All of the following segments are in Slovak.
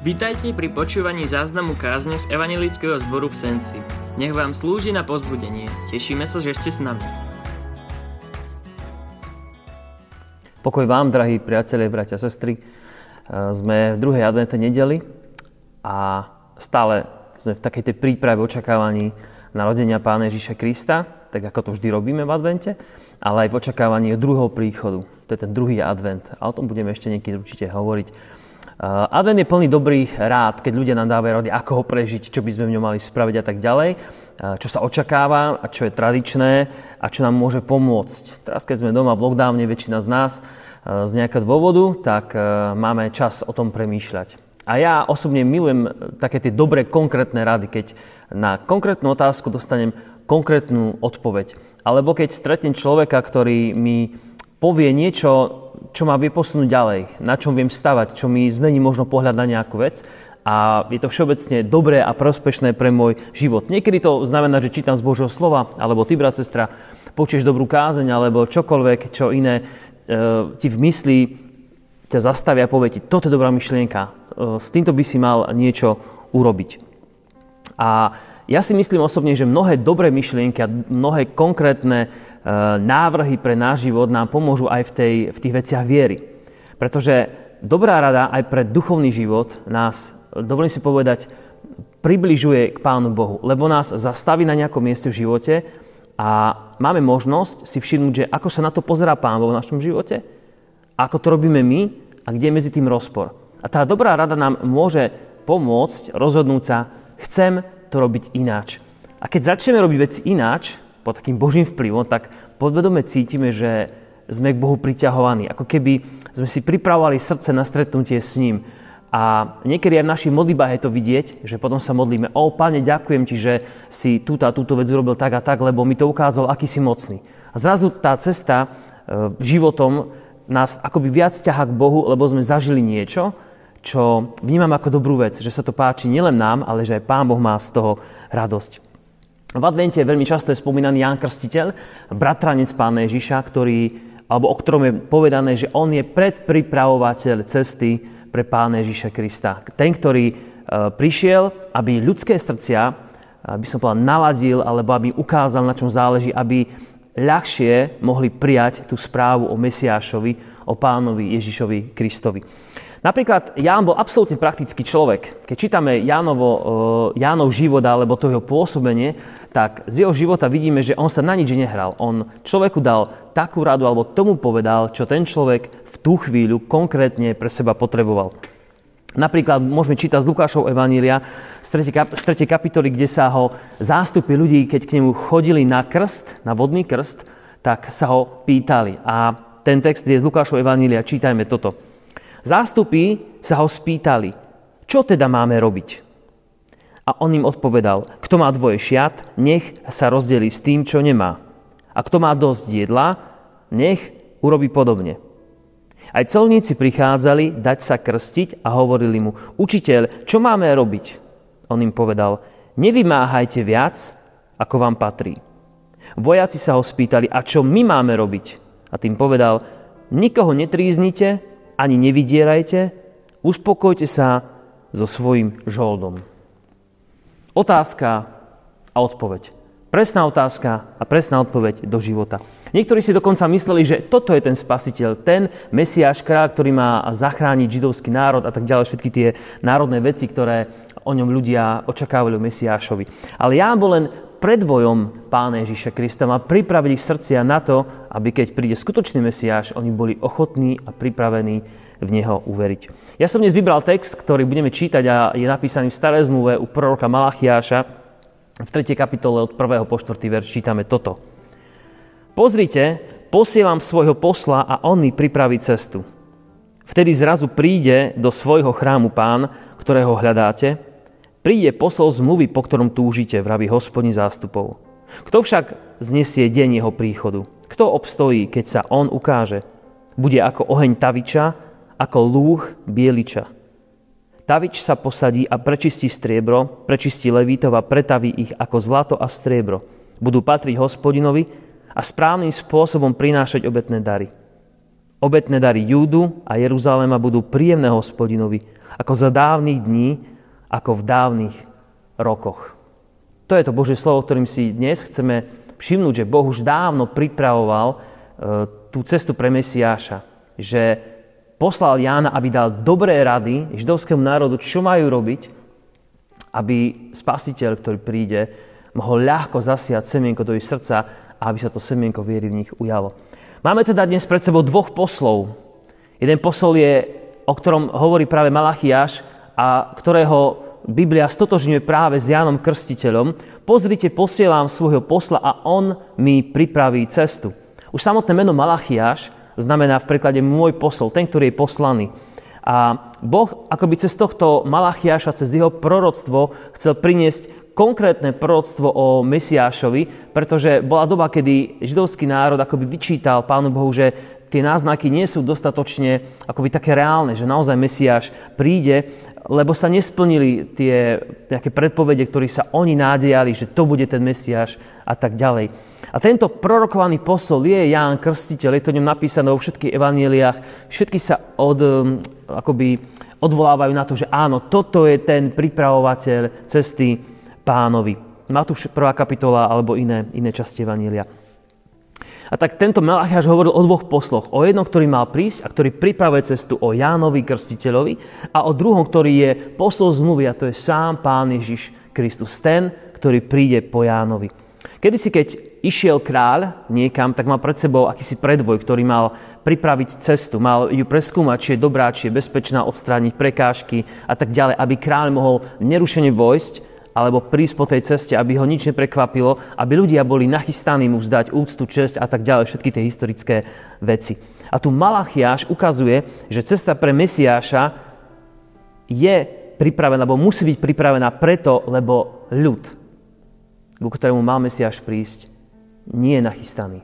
Vítajte pri počúvaní záznamu kázne z Evangelického zboru v Senci. Nech vám slúži na pozbudenie. Tešíme sa, že ste s nami. Pokoj vám, drahí priatelia, bratia a sestry. E, sme v druhej adventnej nedeli a stále sme v takej tej príprave očakávaní narodenia Pána Ježíša Krista, tak ako to vždy robíme v advente, ale aj v očakávaní druhého príchodu. To je ten druhý advent. A o tom budeme ešte niekedy určite hovoriť. Eh, Advent je plný dobrých rád, keď ľudia nám dávajú rady, ako ho prežiť, čo by sme v ňom mali spraviť a tak ďalej, eh, čo sa očakáva a čo je tradičné a čo nám môže pomôcť. Teraz, keď sme doma v lockdowne, väčšina z nás eh, z nejakého dôvodu, tak máme čas o tom premýšľať. A ja osobne milujem také tie dobré, konkrétne rady, keď na konkrétnu otázku dostanem konkrétnu odpoveď. Alebo keď stretnem človeka, ktorý mi povie niečo, čo ma vie posunúť ďalej, na čom viem stavať, čo mi zmení možno pohľad na nejakú vec a je to všeobecne dobré a prospešné pre môj život. Niekedy to znamená, že čítam z Božieho slova, alebo ty, brat, sestra, počuješ dobrú kázeň, alebo čokoľvek, čo iné e, ti v mysli ťa zastavia a povie ti, toto je dobrá myšlienka, e, s týmto by si mal niečo urobiť. A ja si myslím osobne, že mnohé dobré myšlienky a mnohé konkrétne návrhy pre náš život nám pomôžu aj v, tej, v tých veciach viery. Pretože dobrá rada aj pre duchovný život nás, dovolím si povedať, približuje k Pánu Bohu, lebo nás zastaví na nejakom mieste v živote a máme možnosť si všimnúť, že ako sa na to pozerá Pán Boh v našom živote, ako to robíme my a kde je medzi tým rozpor. A tá dobrá rada nám môže pomôcť rozhodnúť sa, chcem to robiť ináč. A keď začneme robiť veci ináč, pod takým Božím vplyvom, tak podvedome cítime, že sme k Bohu priťahovaní. Ako keby sme si pripravovali srdce na stretnutie s ním. A niekedy aj v našich modlitbách je to vidieť, že potom sa modlíme, o Pane, ďakujem Ti, že si túto a túto vec urobil tak a tak, lebo mi to ukázal, aký si mocný. A zrazu tá cesta e, životom nás akoby viac ťaha k Bohu, lebo sme zažili niečo, čo vnímam ako dobrú vec, že sa to páči nielen nám, ale že aj Pán Boh má z toho radosť. V advente je veľmi často spomínaný Ján Krstiteľ, bratranec Pána Ježiša, ktorý, alebo o ktorom je povedané, že on je predpripravovateľ cesty pre Pána Ježiša Krista. Ten, ktorý e, prišiel, aby ľudské srdcia, aby som povedal, naladil, alebo aby ukázal, na čom záleží, aby ľahšie mohli prijať tú správu o Mesiášovi, o pánovi Ježišovi Kristovi. Napríklad Ján bol absolútne praktický človek. Keď čítame Jánovo, e, Jánov život alebo to jeho pôsobenie, tak z jeho života vidíme, že on sa na nič nehral. On človeku dal takú radu alebo tomu povedal, čo ten človek v tú chvíľu konkrétne pre seba potreboval. Napríklad môžeme čítať z Lukášov Evanília z 3. kapitoly, kde sa ho zástupy ľudí, keď k nemu chodili na krst, na vodný krst, tak sa ho pýtali. A ten text je z Lukášov Evanília, čítajme toto. Zástupy sa ho spýtali, čo teda máme robiť? A on im odpovedal, kto má dvoje šiat, nech sa rozdelí s tým, čo nemá. A kto má dosť jedla, nech urobí podobne. Aj colníci prichádzali dať sa krstiť a hovorili mu, učiteľ, čo máme robiť? On im povedal, nevymáhajte viac, ako vám patrí. Vojaci sa ho spýtali, a čo my máme robiť? A tým povedal, nikoho netríznite, ani nevydierajte, uspokojte sa so svojim žoldom. Otázka a odpoveď. Presná otázka a presná odpoveď do života. Niektorí si dokonca mysleli, že toto je ten spasiteľ, ten Mesiáš, kráľ, ktorý má zachrániť židovský národ a tak ďalej, všetky tie národné veci, ktoré o ňom ľudia očakávali o Mesiášovi. Ale ja bol len predvojom Pána Ježíša Krista, mal pripraviť ich srdcia na to, aby keď príde skutočný Mesiáš, oni boli ochotní a pripravení v Neho uveriť. Ja som dnes vybral text, ktorý budeme čítať a je napísaný v Staré zmluve u proroka Malachiáša. V 3. kapitole od 1. po 4. verš čítame toto. Pozrite, posielam svojho posla a on mi pripraví cestu. Vtedy zrazu príde do svojho chrámu pán, ktorého hľadáte, Príde posol zmluvy, po ktorom túžite, vraví hospodin zástupov. Kto však znesie deň jeho príchodu? Kto obstojí, keď sa on ukáže? Bude ako oheň taviča, ako lúh bieliča. Tavič sa posadí a prečistí striebro, prečistí levítov a pretaví ich ako zlato a striebro. Budú patriť hospodinovi a správnym spôsobom prinášať obetné dary. Obetné dary Júdu a Jeruzalema budú príjemné hospodinovi ako za dávnych dní, ako v dávnych rokoch. To je to Božie slovo, ktorým si dnes chceme všimnúť, že Boh už dávno pripravoval e, tú cestu pre Mesiáša. Že poslal Jána, aby dal dobré rady židovskému národu, čo majú robiť, aby spasiteľ, ktorý príde, mohol ľahko zasiať semienko do ich srdca a aby sa to semienko viery v nich ujalo. Máme teda dnes pred sebou dvoch poslov. Jeden posol je, o ktorom hovorí práve Malachiáš a ktorého Biblia stotožňuje práve s Jánom Krstiteľom. Pozrite, posielam svojho posla a on mi pripraví cestu. Už samotné meno Malachiáš znamená v preklade môj posol, ten, ktorý je poslaný. A Boh akoby cez tohto Malachiáša, cez jeho proroctvo chcel priniesť konkrétne proroctvo o Mesiášovi, pretože bola doba, kedy židovský národ akoby vyčítal Pánu Bohu, že tie náznaky nie sú dostatočne akoby také reálne, že naozaj Mesiáš príde, lebo sa nesplnili tie nejaké predpovede, ktoré sa oni nádejali, že to bude ten Mesiáš a tak ďalej. A tento prorokovaný posol je Ján Krstiteľ, je to ňom napísané vo všetkých evaníliách. Všetky sa od, um, akoby odvolávajú na to, že áno, toto je ten pripravovateľ cesty pánovi. Matúš 1. kapitola alebo iné, iné časti evanília. A tak tento Malachiaš hovoril o dvoch posloch. O jednom, ktorý mal prísť a ktorý pripravuje cestu o Jánovi Krstiteľovi a o druhom, ktorý je poslol zmluvy a to je sám Pán Ježiš Kristus. Ten, ktorý príde po Jánovi. Kedy si, keď išiel kráľ niekam, tak mal pred sebou akýsi predvoj, ktorý mal pripraviť cestu, mal ju preskúmať, či je dobrá, či je bezpečná, odstrániť prekážky a tak ďalej, aby kráľ mohol nerušene vojsť alebo prísť po tej ceste, aby ho nič neprekvapilo, aby ľudia boli nachystaní mu vzdať úctu, česť a tak ďalej, všetky tie historické veci. A tu Malachiáš ukazuje, že cesta pre Mesiáša je pripravená, alebo musí byť pripravená preto, lebo ľud, ku ktorému má Mesiáš prísť, nie je nachystaný.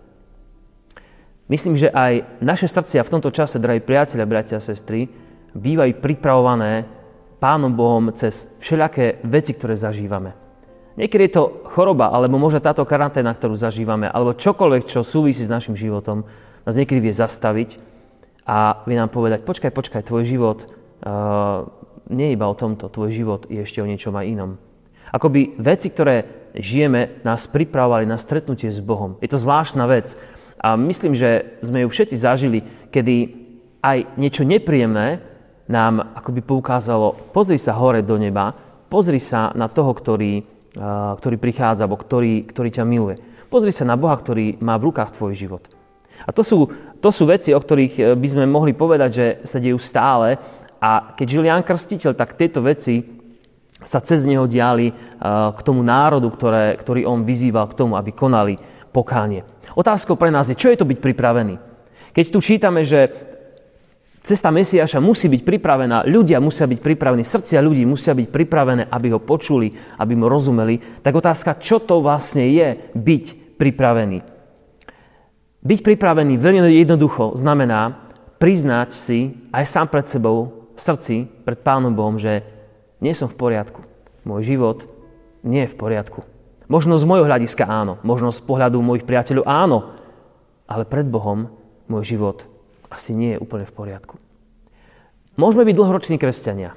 Myslím, že aj naše srdcia v tomto čase, drahí priatelia, bratia a sestry, bývajú pripravované Pánom Bohom cez všelijaké veci, ktoré zažívame. Niekedy je to choroba, alebo možno táto karanténa, ktorú zažívame, alebo čokoľvek, čo súvisí s našim životom, nás niekedy vie zastaviť a vie nám povedať, počkaj, počkaj, tvoj život uh, nie je iba o tomto, tvoj život je ešte o niečom aj inom. Akoby veci, ktoré žijeme, nás pripravovali na stretnutie s Bohom. Je to zvláštna vec. A myslím, že sme ju všetci zažili, kedy aj niečo nepríjemné nám akoby poukázalo, pozri sa hore do neba, pozri sa na toho, ktorý, ktorý prichádza, alebo ktorý, ktorý ťa miluje. Pozri sa na Boha, ktorý má v rukách tvoj život. A to sú, to sú veci, o ktorých e, by sme mohli povedať, že sa dejú stále. A keď žil Jan Krstiteľ, tak tieto veci sa cez neho diali eh, k tomu národu, ktoré, ktorý on vyzýval k tomu, aby konali pokánie. Otázkou pre nás je, čo je to byť pripravený? Keď tu čítame, že cesta Mesiaša musí byť pripravená, ľudia musia byť pripravení, srdcia ľudí musia byť pripravené, aby ho počuli, aby mu rozumeli, tak otázka, čo to vlastne je byť pripravený? Byť pripravený veľmi jednoducho znamená priznať si aj sám pred sebou v srdci, pred Pánom Bohom, že nie som v poriadku. Môj život nie je v poriadku. Možno z môjho hľadiska áno, možno z pohľadu mojich priateľov áno, ale pred Bohom môj život asi nie je úplne v poriadku. Môžeme byť dlhoroční kresťania,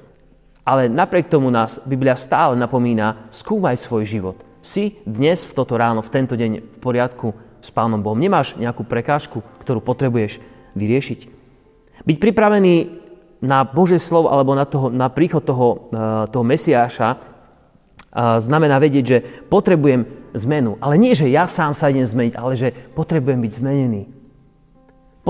ale napriek tomu nás Biblia stále napomína, skúmaj svoj život. Si dnes v toto ráno, v tento deň v poriadku s Pánom Bohom. Nemáš nejakú prekážku, ktorú potrebuješ vyriešiť. Byť pripravený na Bože slovo alebo na, toho, na príchod toho, eh, toho Mesiáša eh, znamená vedieť, že potrebujem zmenu. Ale nie, že ja sám sa idem zmeniť, ale že potrebujem byť zmenený.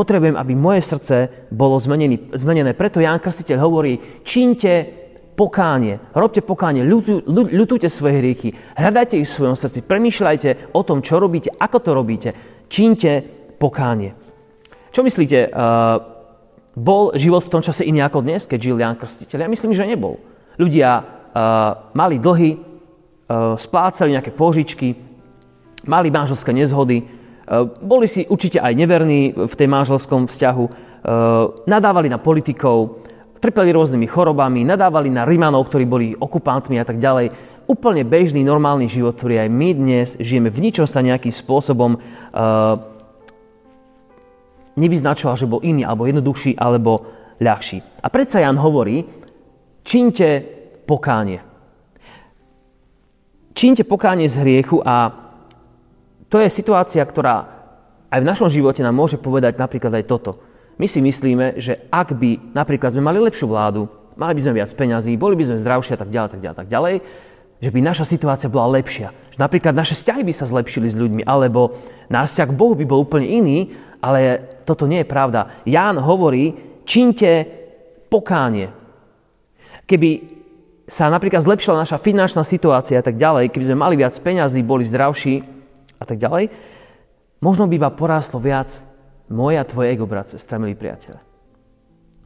Potrebujem, aby moje srdce bolo zmenený, zmenené. Preto Ján Krstiteľ hovorí, čínte pokánie, robte pokánie, ľutujte svoje hriechy, hľadajte ich v svojom srdci, premýšľajte o tom, čo robíte, ako to robíte, čínte pokánie. Čo myslíte, uh, bol život v tom čase iný ako dnes, keď žil Jan Krstiteľ? Ja myslím, že nebol. Ľudia uh, mali dlhy, uh, splácali nejaké požičky, mali manželské nezhody, boli si určite aj neverní v tej manželskom vzťahu, uh, nadávali na politikov, trpeli rôznymi chorobami, nadávali na Rimanov, ktorí boli okupantmi a tak ďalej. Úplne bežný, normálny život, ktorý aj my dnes žijeme, v ničom sa nejakým spôsobom uh, nevyznačoval, že bol iný, alebo jednoduchší, alebo ľahší. A predsa Jan hovorí, čínte pokánie. Čínte pokánie z hriechu a to je situácia, ktorá aj v našom živote nám môže povedať napríklad aj toto. My si myslíme, že ak by napríklad sme mali lepšiu vládu, mali by sme viac peňazí, boli by sme zdravšie a tak ďalej, tak ďalej, tak ďalej, že by naša situácia bola lepšia. Že napríklad naše vzťahy by sa zlepšili s ľuďmi, alebo náš vzťah k Bohu by bol úplne iný, ale toto nie je pravda. Ján hovorí, činte pokánie. Keby sa napríklad zlepšila naša finančná situácia a tak ďalej, keby sme mali viac peňazí, boli zdravší a tak ďalej, možno by iba poráslo viac moje a tvoje ego, brat, sestra, milí priateľe.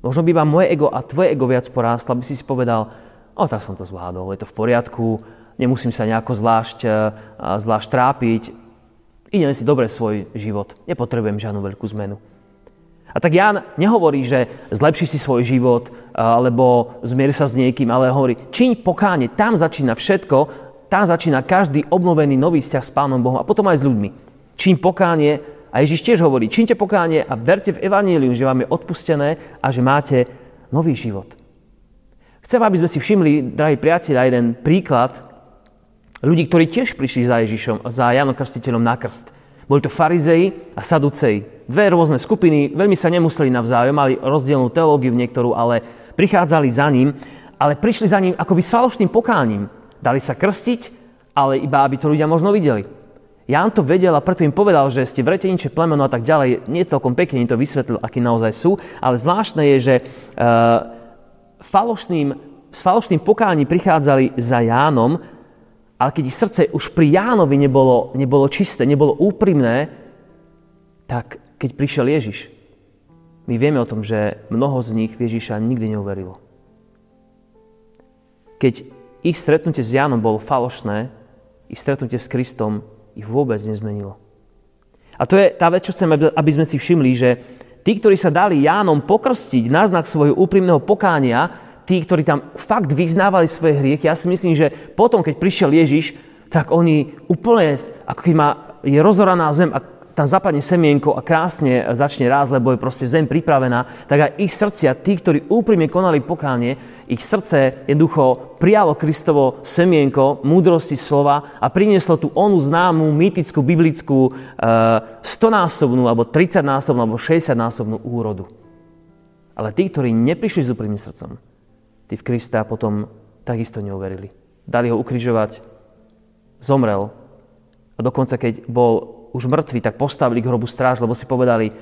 Možno by iba moje ego a tvoje ego viac porástlo, aby si si povedal, o tak som to zvládol, je to v poriadku, nemusím sa nejako zvlášť, e, zvlášť trápiť, idem si dobre svoj život, nepotrebujem žiadnu veľkú zmenu. A tak Ján nehovorí, že zlepši si svoj život e, alebo zmier sa s niekým, ale hovorí, čiň pokáne, tam začína všetko, tam začína každý obnovený nový vzťah s Pánom Bohom a potom aj s ľuďmi. Čiň pokánie a Ježiš tiež hovorí, čínte pokánie a verte v Evaníliu, že vám je odpustené a že máte nový život. Chcem, aby sme si všimli, drahí priatelia, jeden príklad ľudí, ktorí tiež prišli za Ježišom, za Janom Krstiteľom na krst. Boli to farizei a saduceji. Dve rôzne skupiny, veľmi sa nemuseli navzájom, mali rozdielnú teológiu v niektorú, ale prichádzali za ním, ale prišli za ním akoby s falošným pokáním. Dali sa krstiť, ale iba aby to ľudia možno videli. Ján to vedel a preto im povedal, že ste vreteniče plemeno a tak ďalej. Nie celkom pekne im to vysvetlil, akí naozaj sú, ale zvláštne je, že uh, falošným, s falošným pokáním prichádzali za Jánom, ale keď ich srdce už pri Jánovi nebolo, nebolo čisté, nebolo úprimné, tak keď prišiel Ježiš, my vieme o tom, že mnoho z nich Ježiša nikdy neuverilo. Keď ich stretnutie s Jánom bolo falošné, ich stretnutie s Kristom ich vôbec nezmenilo. A to je tá vec, čo chcem, aby sme si všimli, že Tí, ktorí sa dali Jánom pokrstiť na znak svojho úprimného pokánia, tí, ktorí tam fakt vyznávali svoje hriechy, ja si myslím, že potom, keď prišiel Ježiš, tak oni úplne, ako keď má, je rozoraná zem a tam zapadne semienko a krásne začne rásť, lebo je proste zem pripravená, tak aj ich srdcia, tí, ktorí úprimne konali pokánie, ich srdce jednoducho prijalo Kristovo semienko múdrosti slova a prinieslo tú onu známu, mýtickú, biblickú uh, eh, 100-násobnú, alebo 30-násobnú, alebo 60-násobnú úrodu. Ale tí, ktorí neprišli s úprimným srdcom, tí v Krista potom takisto neuverili. Dali ho ukrižovať, zomrel a dokonca keď bol už mŕtvi, tak postavili k hrobu stráž, lebo si povedali,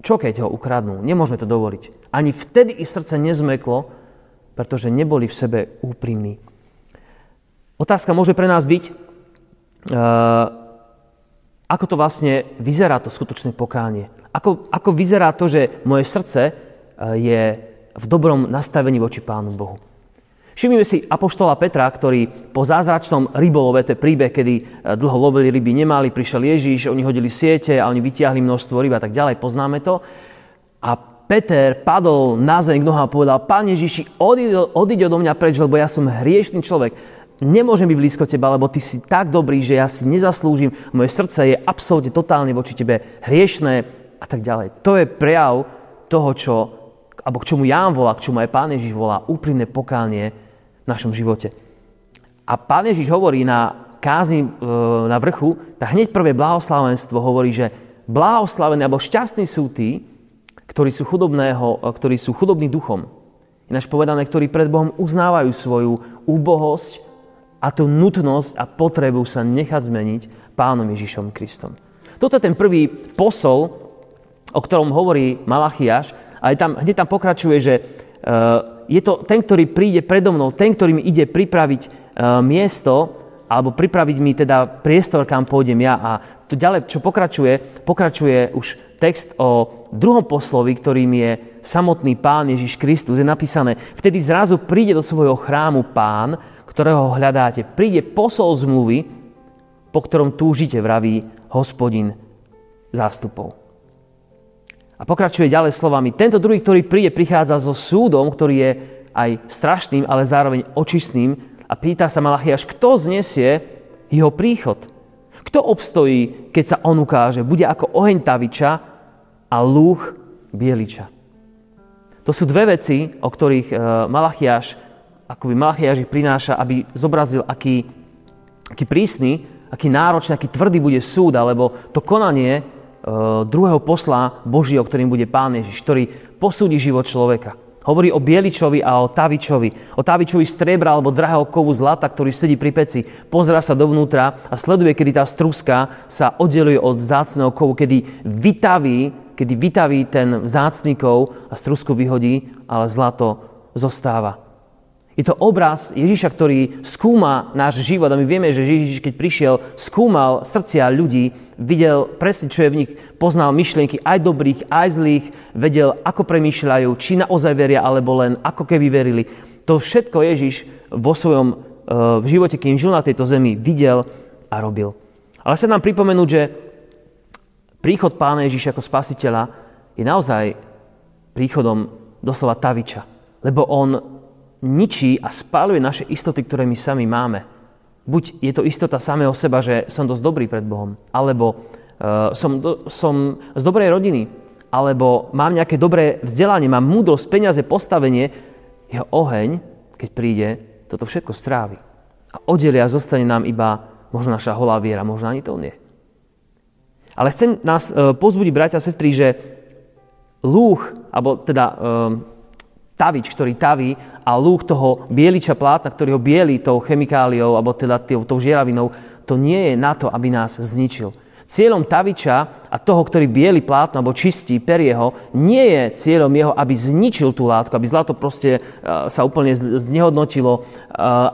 čo keď ho ukradnú? Nemôžeme to dovoliť. Ani vtedy ich srdce nezmeklo, pretože neboli v sebe úprimní. Otázka môže pre nás byť, uh, ako to vlastne vyzerá to skutočné pokánie. Ako, ako vyzerá to, že moje srdce uh, je v dobrom nastavení voči Pánu Bohu. Všimnime si Apoštola Petra, ktorý po zázračnom rybolove, to príbeh, kedy e, dlho lovili ryby, nemali, prišiel Ježíš, oni hodili siete a oni vytiahli množstvo ryb a tak ďalej, poznáme to. A Peter padol na zem k nohám a povedal, Pán Ježiši, odiď odo mňa preč, lebo ja som hriešný človek. Nemôžem byť blízko teba, lebo ty si tak dobrý, že ja si nezaslúžim. Moje srdce je absolútne totálne voči tebe hriešné a tak ďalej. To je prejav toho, čo, alebo k čomu Ján volá, k čomu aj Pán Ježiš volá, úprimné pokánie v našom živote. A Pán Ježiš hovorí na kázi e, na vrchu, tak hneď prvé blahoslavenstvo hovorí, že blahoslavení alebo šťastní sú tí, ktorí sú, chudobného, e, ktorí sú chudobní duchom. Ináč povedané, ktorí pred Bohom uznávajú svoju úbohosť a tú nutnosť a potrebu sa nechať zmeniť Pánom Ježišom Kristom. Toto je ten prvý posol, o ktorom hovorí Malachiaš, a tam, hneď tam pokračuje, že uh, je to ten, ktorý príde predo mnou, ten, ktorý mi ide pripraviť e, miesto, alebo pripraviť mi teda priestor, kam pôjdem ja. A tu ďalej, čo pokračuje, pokračuje už text o druhom poslovi, ktorým je samotný pán Ježiš Kristus. Je napísané, vtedy zrazu príde do svojho chrámu pán, ktorého hľadáte. Príde posol zmluvy, po ktorom túžite, vraví hospodin zástupov. A pokračuje ďalej slovami. Tento druhý, ktorý príde, prichádza so súdom, ktorý je aj strašným, ale zároveň očistným. A pýta sa Malachiaš, kto znesie jeho príchod? Kto obstojí, keď sa on ukáže? Bude ako oheň taviča a lúch bieliča. To sú dve veci, o ktorých e, Malachiaš akoby Malachiaž ich prináša, aby zobrazil, aký, aký prísny, aký náročný, aký tvrdý bude súd, alebo to konanie druhého posla Božieho, ktorým bude Pán Ježiš, ktorý posúdi život človeka. Hovorí o Bieličovi a o Tavičovi. O Tavičovi strebra alebo drahého kovu zlata, ktorý sedí pri peci, pozera sa dovnútra a sleduje, kedy tá struska sa oddeluje od vzácného kovu, kedy vytaví, kedy vytaví ten vzácný kov a strusku vyhodí, ale zlato zostáva. Je to obraz Ježiša, ktorý skúma náš život a my vieme, že Ježiš, keď prišiel, skúmal srdcia ľudí, videl presne, čo je v nich, poznal myšlienky aj dobrých, aj zlých, vedel, ako premýšľajú, či naozaj veria, alebo len ako keby verili. To všetko Ježiš vo svojom e, v živote, kým žil na tejto zemi, videl a robil. Ale sa nám pripomenúť, že príchod Pána Ježiša ako spasiteľa je naozaj príchodom doslova taviča. Lebo on ničí a spáluje naše istoty, ktoré my sami máme. Buď je to istota samého seba, že som dosť dobrý pred Bohom, alebo uh, som, do, som z dobrej rodiny, alebo mám nejaké dobré vzdelanie, mám múdrosť, peniaze, postavenie, jeho oheň, keď príde, toto všetko strávi. A oddelia zostane nám iba možno naša holá viera, možno ani to nie. Ale chcem nás uh, pozbudiť, bratia a sestry, že lúch, alebo teda uh, tavič, ktorý taví a lúk toho bieliča plátna, ktorý ho bieli tou chemikáliou alebo teda tou, žieravinou, to nie je na to, aby nás zničil. Cieľom taviča a toho, ktorý bieli plátno alebo čistí perieho, nie je cieľom jeho, aby zničil tú látku, aby zlato proste e, sa úplne znehodnotilo e,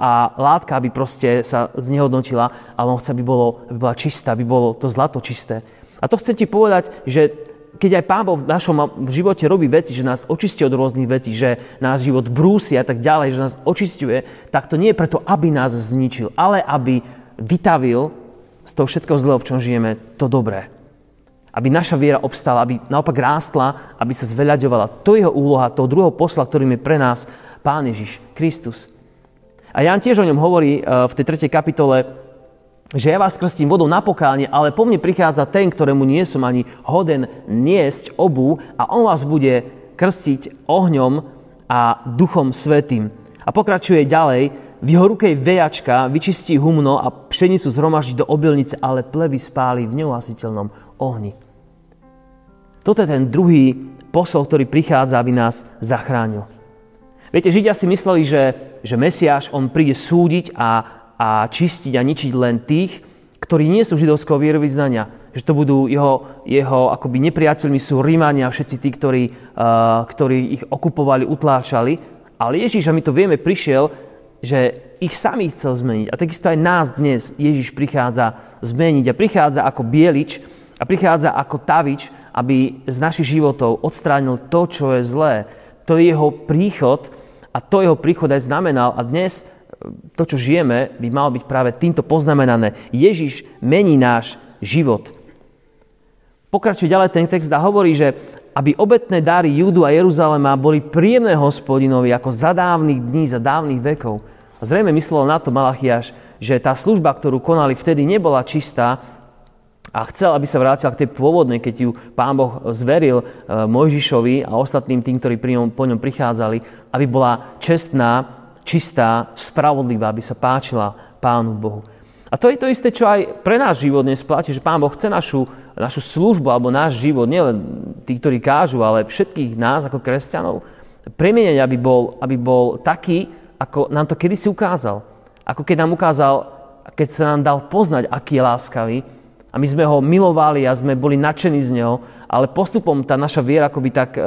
a látka aby proste sa znehodnotila, ale on chce, aby, bolo, aby bola čistá, aby bolo to zlato čisté. A to chcem ti povedať, že keď aj Pán Boh v našom živote robí veci, že nás očistí od rôznych vecí, že náš život brúsi a tak ďalej, že nás očistuje, tak to nie je preto, aby nás zničil, ale aby vytavil z toho všetkého zlého, v čom žijeme, to dobré. Aby naša viera obstala, aby naopak rástla, aby sa zveľaďovala. To je jeho úloha, toho druhého posla, ktorým je pre nás Pán Ježiš, Kristus. A Jan tiež o ňom hovorí eh, v tej 3. kapitole, že ja vás krstím vodou na pokánie, ale po mne prichádza ten, ktorému nie som ani hoden niesť obu a on vás bude krstiť ohňom a duchom svetým. A pokračuje ďalej, v jeho ruke vejačka, vyčistí humno a pšenicu zhromaždí do obilnice, ale plevy spáli v neuhasiteľnom ohni. Toto je ten druhý posol, ktorý prichádza, aby nás zachránil. Viete, Židia si mysleli, že, že Mesiáš, on príde súdiť a a čistiť a ničiť len tých, ktorí nie sú židovského vierovýznania. Že to budú jeho, jeho akoby nepriateľmi sú Rímania, všetci tí, ktorí, uh, ktorí ich okupovali, utláčali. Ale Ježíš, a my to vieme, prišiel, že ich samých chcel zmeniť. A takisto aj nás dnes Ježiš prichádza zmeniť. A prichádza ako bielič a prichádza ako tavič, aby z našich životov odstránil to, čo je zlé. To je jeho príchod a to jeho príchod aj znamenal. A dnes to, čo žijeme, by malo byť práve týmto poznamenané. Ježiš mení náš život. Pokračuje ďalej ten text a hovorí, že aby obetné dary Júdu a Jeruzalema boli príjemné hospodinovi ako za dávnych dní, za dávnych vekov. A zrejme myslel na to Malachiaš, že tá služba, ktorú konali vtedy, nebola čistá a chcel, aby sa vrátila k tej pôvodnej, keď ju pán Boh zveril e, Mojžišovi a ostatným tým, ktorí po ňom prichádzali, aby bola čestná čistá, spravodlivá, aby sa páčila Pánu Bohu. A to je to isté, čo aj pre náš život dnes platí, že Pán Boh chce našu, našu službu alebo náš život, nielen tí, ktorí kážu, ale všetkých nás ako kresťanov, premieniať, aby bol, aby bol taký, ako nám to kedysi ukázal. Ako keď nám ukázal, keď sa nám dal poznať, aký je láskavý, a my sme ho milovali a sme boli nadšení z neho, ale postupom tá naša viera akoby tak e,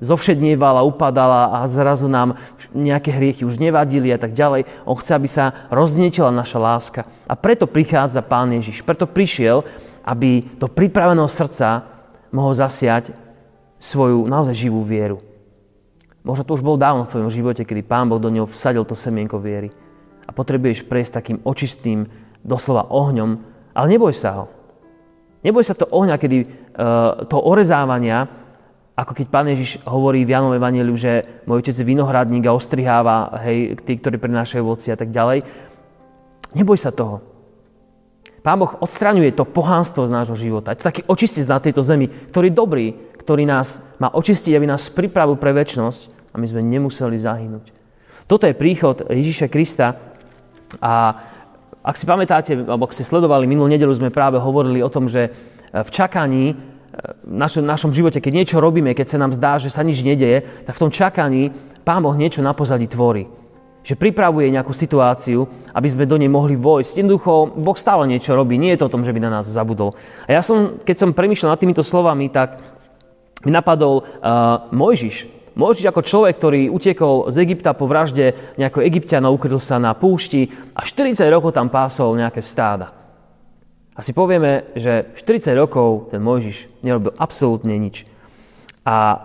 zovšednievala, upadala a zrazu nám nejaké hriechy už nevadili a tak ďalej. On chce, aby sa rozniečila naša láska. A preto prichádza Pán Ježiš. Preto prišiel, aby do pripraveného srdca mohol zasiať svoju naozaj živú vieru. Možno to už bol dávno v tvojom živote, kedy Pán Boh do neho vsadil to semienko viery. A potrebuješ prejsť takým očistým, doslova ohňom, ale neboj sa ho. Neboj sa to ohňa, kedy uh, to orezávania, ako keď Pán Ježiš hovorí v Janom Evangeliu, že môj otec je vinohradník a ostriháva hej, tí, ktorí prinášajú ovoci a tak ďalej. Neboj sa toho. Pán Boh odstraňuje to pohánstvo z nášho života. Je to taký očistec na tejto zemi, ktorý je dobrý, ktorý nás má očistiť, aby nás pripravil pre väčnosť a my sme nemuseli zahynúť. Toto je príchod Ježíša Krista a ak si pamätáte, alebo ak ste sledovali, minulú nedelu sme práve hovorili o tom, že v čakaní, v našom, našom živote, keď niečo robíme, keď sa nám zdá, že sa nič nedeje, tak v tom čakaní Pán Boh niečo na pozadí tvorí že pripravuje nejakú situáciu, aby sme do nej mohli vojsť. Jednoducho, Boh stále niečo robí, nie je to o tom, že by na nás zabudol. A ja som, keď som premyšľal nad týmito slovami, tak mi napadol uh, Mojžiš. Mojžiš ako človek, ktorý utekol z Egypta po vražde nejakého egyptiana, ukryl sa na púšti a 40 rokov tam pásol nejaké stáda. A si povieme, že 40 rokov ten Mojžiš nerobil absolútne nič. A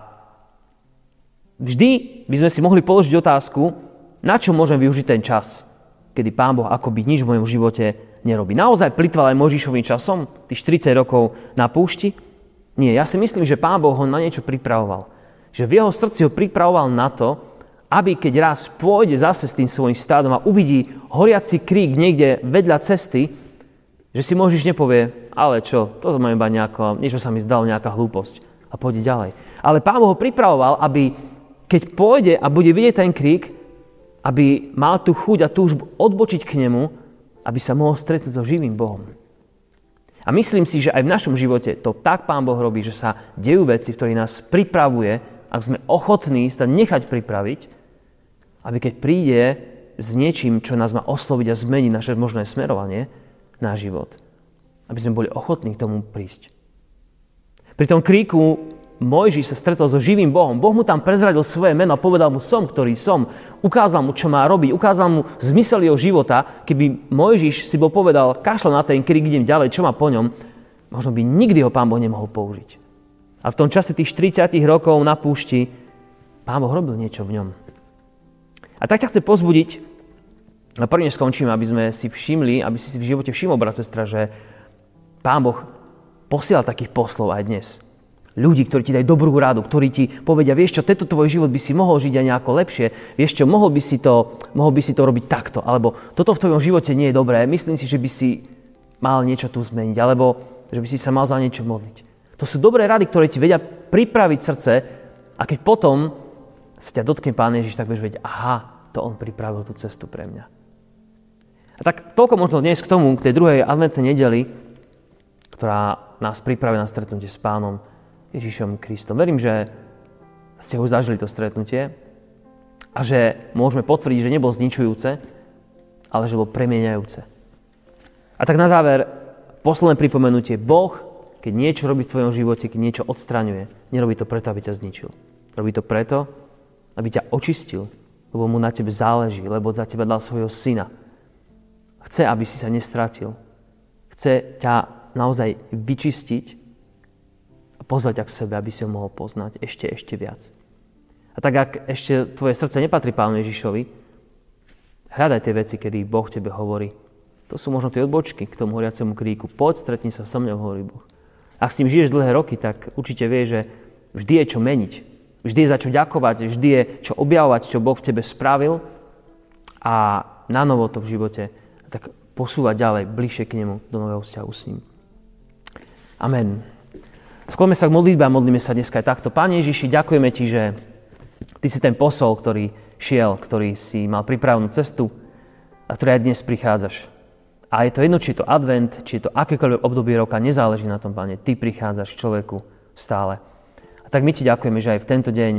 vždy by sme si mohli položiť otázku, na čo môžem využiť ten čas, kedy Pán Boh akoby nič v mojom živote nerobí. Naozaj plitval aj Možišovým časom, tých 40 rokov na púšti? Nie, ja si myslím, že Pán Boh ho na niečo pripravoval. Že v jeho srdci ho pripravoval na to, aby keď raz pôjde zase s tým svojim stádom a uvidí horiaci krík niekde vedľa cesty, že si Možiš nepovie, ale čo, toto má iba nejako, niečo sa mi zdalo, nejaká hlúposť a pôjde ďalej. Ale Pán ho pripravoval, aby keď pôjde a bude vidieť ten krík, aby mal tú chuť a túžbu odbočiť k nemu, aby sa mohol stretnúť so živým Bohom. A myslím si, že aj v našom živote to tak Pán Boh robí, že sa dejú veci, v ktorých nás pripravuje, ak sme ochotní sa nechať pripraviť, aby keď príde s niečím, čo nás má osloviť a zmeniť naše možné smerovanie, na život. Aby sme boli ochotní k tomu prísť. Pri tom kríku Mojžiš sa stretol so živým Bohom. Boh mu tam prezradil svoje meno a povedal mu som, ktorý som. Ukázal mu, čo má robiť. Ukázal mu zmysel jeho života. Keby Mojžiš si bol povedal, kašlo na ten krik, idem ďalej, čo má po ňom, možno by nikdy ho pán Boh nemohol použiť. A v tom čase tých 40 rokov na púšti pán Boh robil niečo v ňom. A tak ťa chce pozbudiť, a prvne skončím, aby sme si všimli, aby si si v živote všimol, brat, sestra, že pán Boh posiela takých poslov aj dnes. Ľudí, ktorí ti dajú dobrú rádu, ktorí ti povedia, vieš čo, tento tvoj život by si mohol žiť aj nejako lepšie, vieš čo, mohol by si to, mohol by si to robiť takto, alebo toto v tvojom živote nie je dobré, myslím si, že by si mal niečo tu zmeniť, alebo že by si sa mal za niečo modliť. To sú dobré rady, ktoré ti vedia pripraviť srdce a keď potom sa ťa dotkne Pán Ježiš, tak budeš vedieť, aha, to On pripravil tú cestu pre mňa. A tak toľko možno dnes k tomu, k tej druhej adventnej nedeli, ktorá nás pripraví na stretnutie s Pánom. Ježišom Kristom. Verím, že ste ho zažili to stretnutie a že môžeme potvrdiť, že nebol zničujúce, ale že bol premieňajúce. A tak na záver, posledné pripomenutie. Boh, keď niečo robí v tvojom živote, keď niečo odstraňuje, nerobí to preto, aby ťa zničil. Robí to preto, aby ťa očistil, lebo mu na tebe záleží, lebo za teba dal svojho syna. Chce, aby si sa nestratil. Chce ťa naozaj vyčistiť a pozvať ťa k sebe, aby si ho mohol poznať ešte, ešte viac. A tak ak ešte tvoje srdce nepatrí Pánu Ježišovi, hľadaj tie veci, kedy Boh tebe hovorí. To sú možno tie odbočky k tomu horiacemu kríku. Poď, stretni sa so mnou, hovorí Boh. Ak s ním žiješ dlhé roky, tak určite vieš, že vždy je čo meniť. Vždy je za čo ďakovať, vždy je čo objavovať, čo Boh v tebe spravil a na novo to v živote tak posúvať ďalej, bližšie k nemu, do nového vzťahu s ním. Amen. Skloňme sa k modlitbe a modlíme sa dneska aj takto. Pane Ježiši, ďakujeme Ti, že Ty si ten posol, ktorý šiel, ktorý si mal pripravenú cestu a ktorý aj dnes prichádzaš. A je to jedno, či je to advent, či je to akékoľvek obdobie roka, nezáleží na tom, Pane. Ty prichádzaš človeku stále. A tak my Ti ďakujeme, že aj v tento deň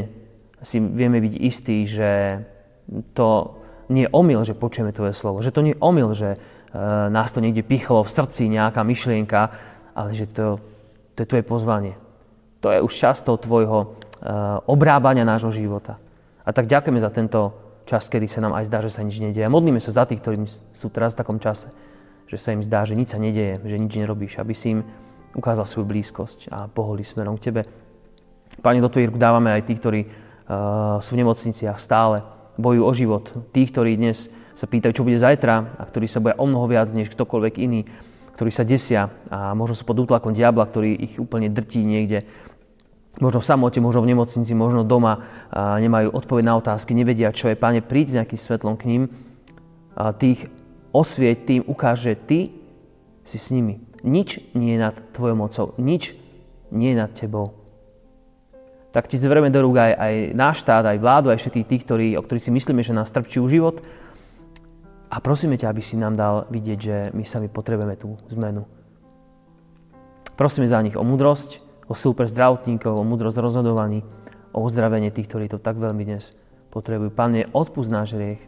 si vieme byť istí, že to nie je omyl, že počujeme Tvoje slovo. Že to nie je omyl, že uh, nás to niekde pichlo v srdci nejaká myšlienka, ale že to to je tvoje pozvanie. To je už čas toho tvojho uh, obrábania nášho života. A tak ďakujeme za tento čas, kedy sa nám aj zdá, že sa nič nedieje. Modlíme sa za tých, ktorí sú teraz v takom čase, že sa im zdá, že nič sa nedieje, že nič nerobíš, aby si im ukázal svoju blízkosť a poholi smerom k Tebe. Pane, do Tvojich dávame aj tých, ktorí uh, sú v nemocniciach stále, bojujú o život. Tých, ktorí dnes sa pýtajú, čo bude zajtra a ktorí sa boja o mnoho viac než ktokoľvek iný ktorí sa desia a možno sú pod útlakom diabla, ktorý ich úplne drtí niekde. Možno v samote, možno v nemocnici, možno doma a nemajú odpoveď na otázky, nevedia, čo je. Páne, príď s nejakým svetlom k ním. Tých osvieť, tým ukáže, ty si s nimi. Nič nie je nad tvojou mocou. Nič nie je nad tebou. tak ti zverieme do rúk aj, aj náš štát, aj vládu, aj všetkých tých, ktorí, o ktorých si myslíme, že nás trpčujú život. A prosíme ťa, aby si nám dal vidieť, že my sami potrebujeme tú zmenu. Prosíme za nich o múdrosť, o super zdravotníkov, o múdrosť rozhodovaní, o uzdravenie tých, ktorí to tak veľmi dnes potrebujú. Pane, odpúsť náš hriech,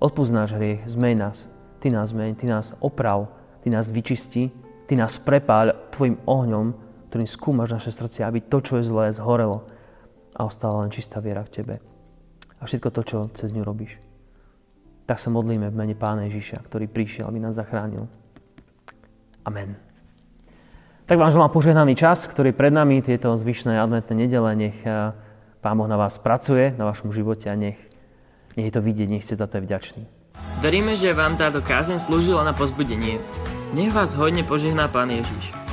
odpúsť náš hriech, zmej nás, Ty nás zmeň, Ty nás oprav, Ty nás vyčisti, Ty nás prepáľ Tvojim ohňom, ktorým skúmaš naše srdcia, aby to, čo je zlé, zhorelo a ostala len čistá viera v Tebe. A všetko to, čo cez ňu robíš. Tak sa modlíme v mene Pána Ježiša, ktorý prišiel, aby nás zachránil. Amen. Tak vám želám požehnaný čas, ktorý pred nami, tieto zvyšné adventné nedele, nech eh, Pán Boh na vás pracuje, na vašom živote a nech, nech je to vidieť, nech ste za to je vďačný. Veríme, že vám táto kázeň slúžila na pozbudenie. Nech vás hodne požehná Pán Ježiš.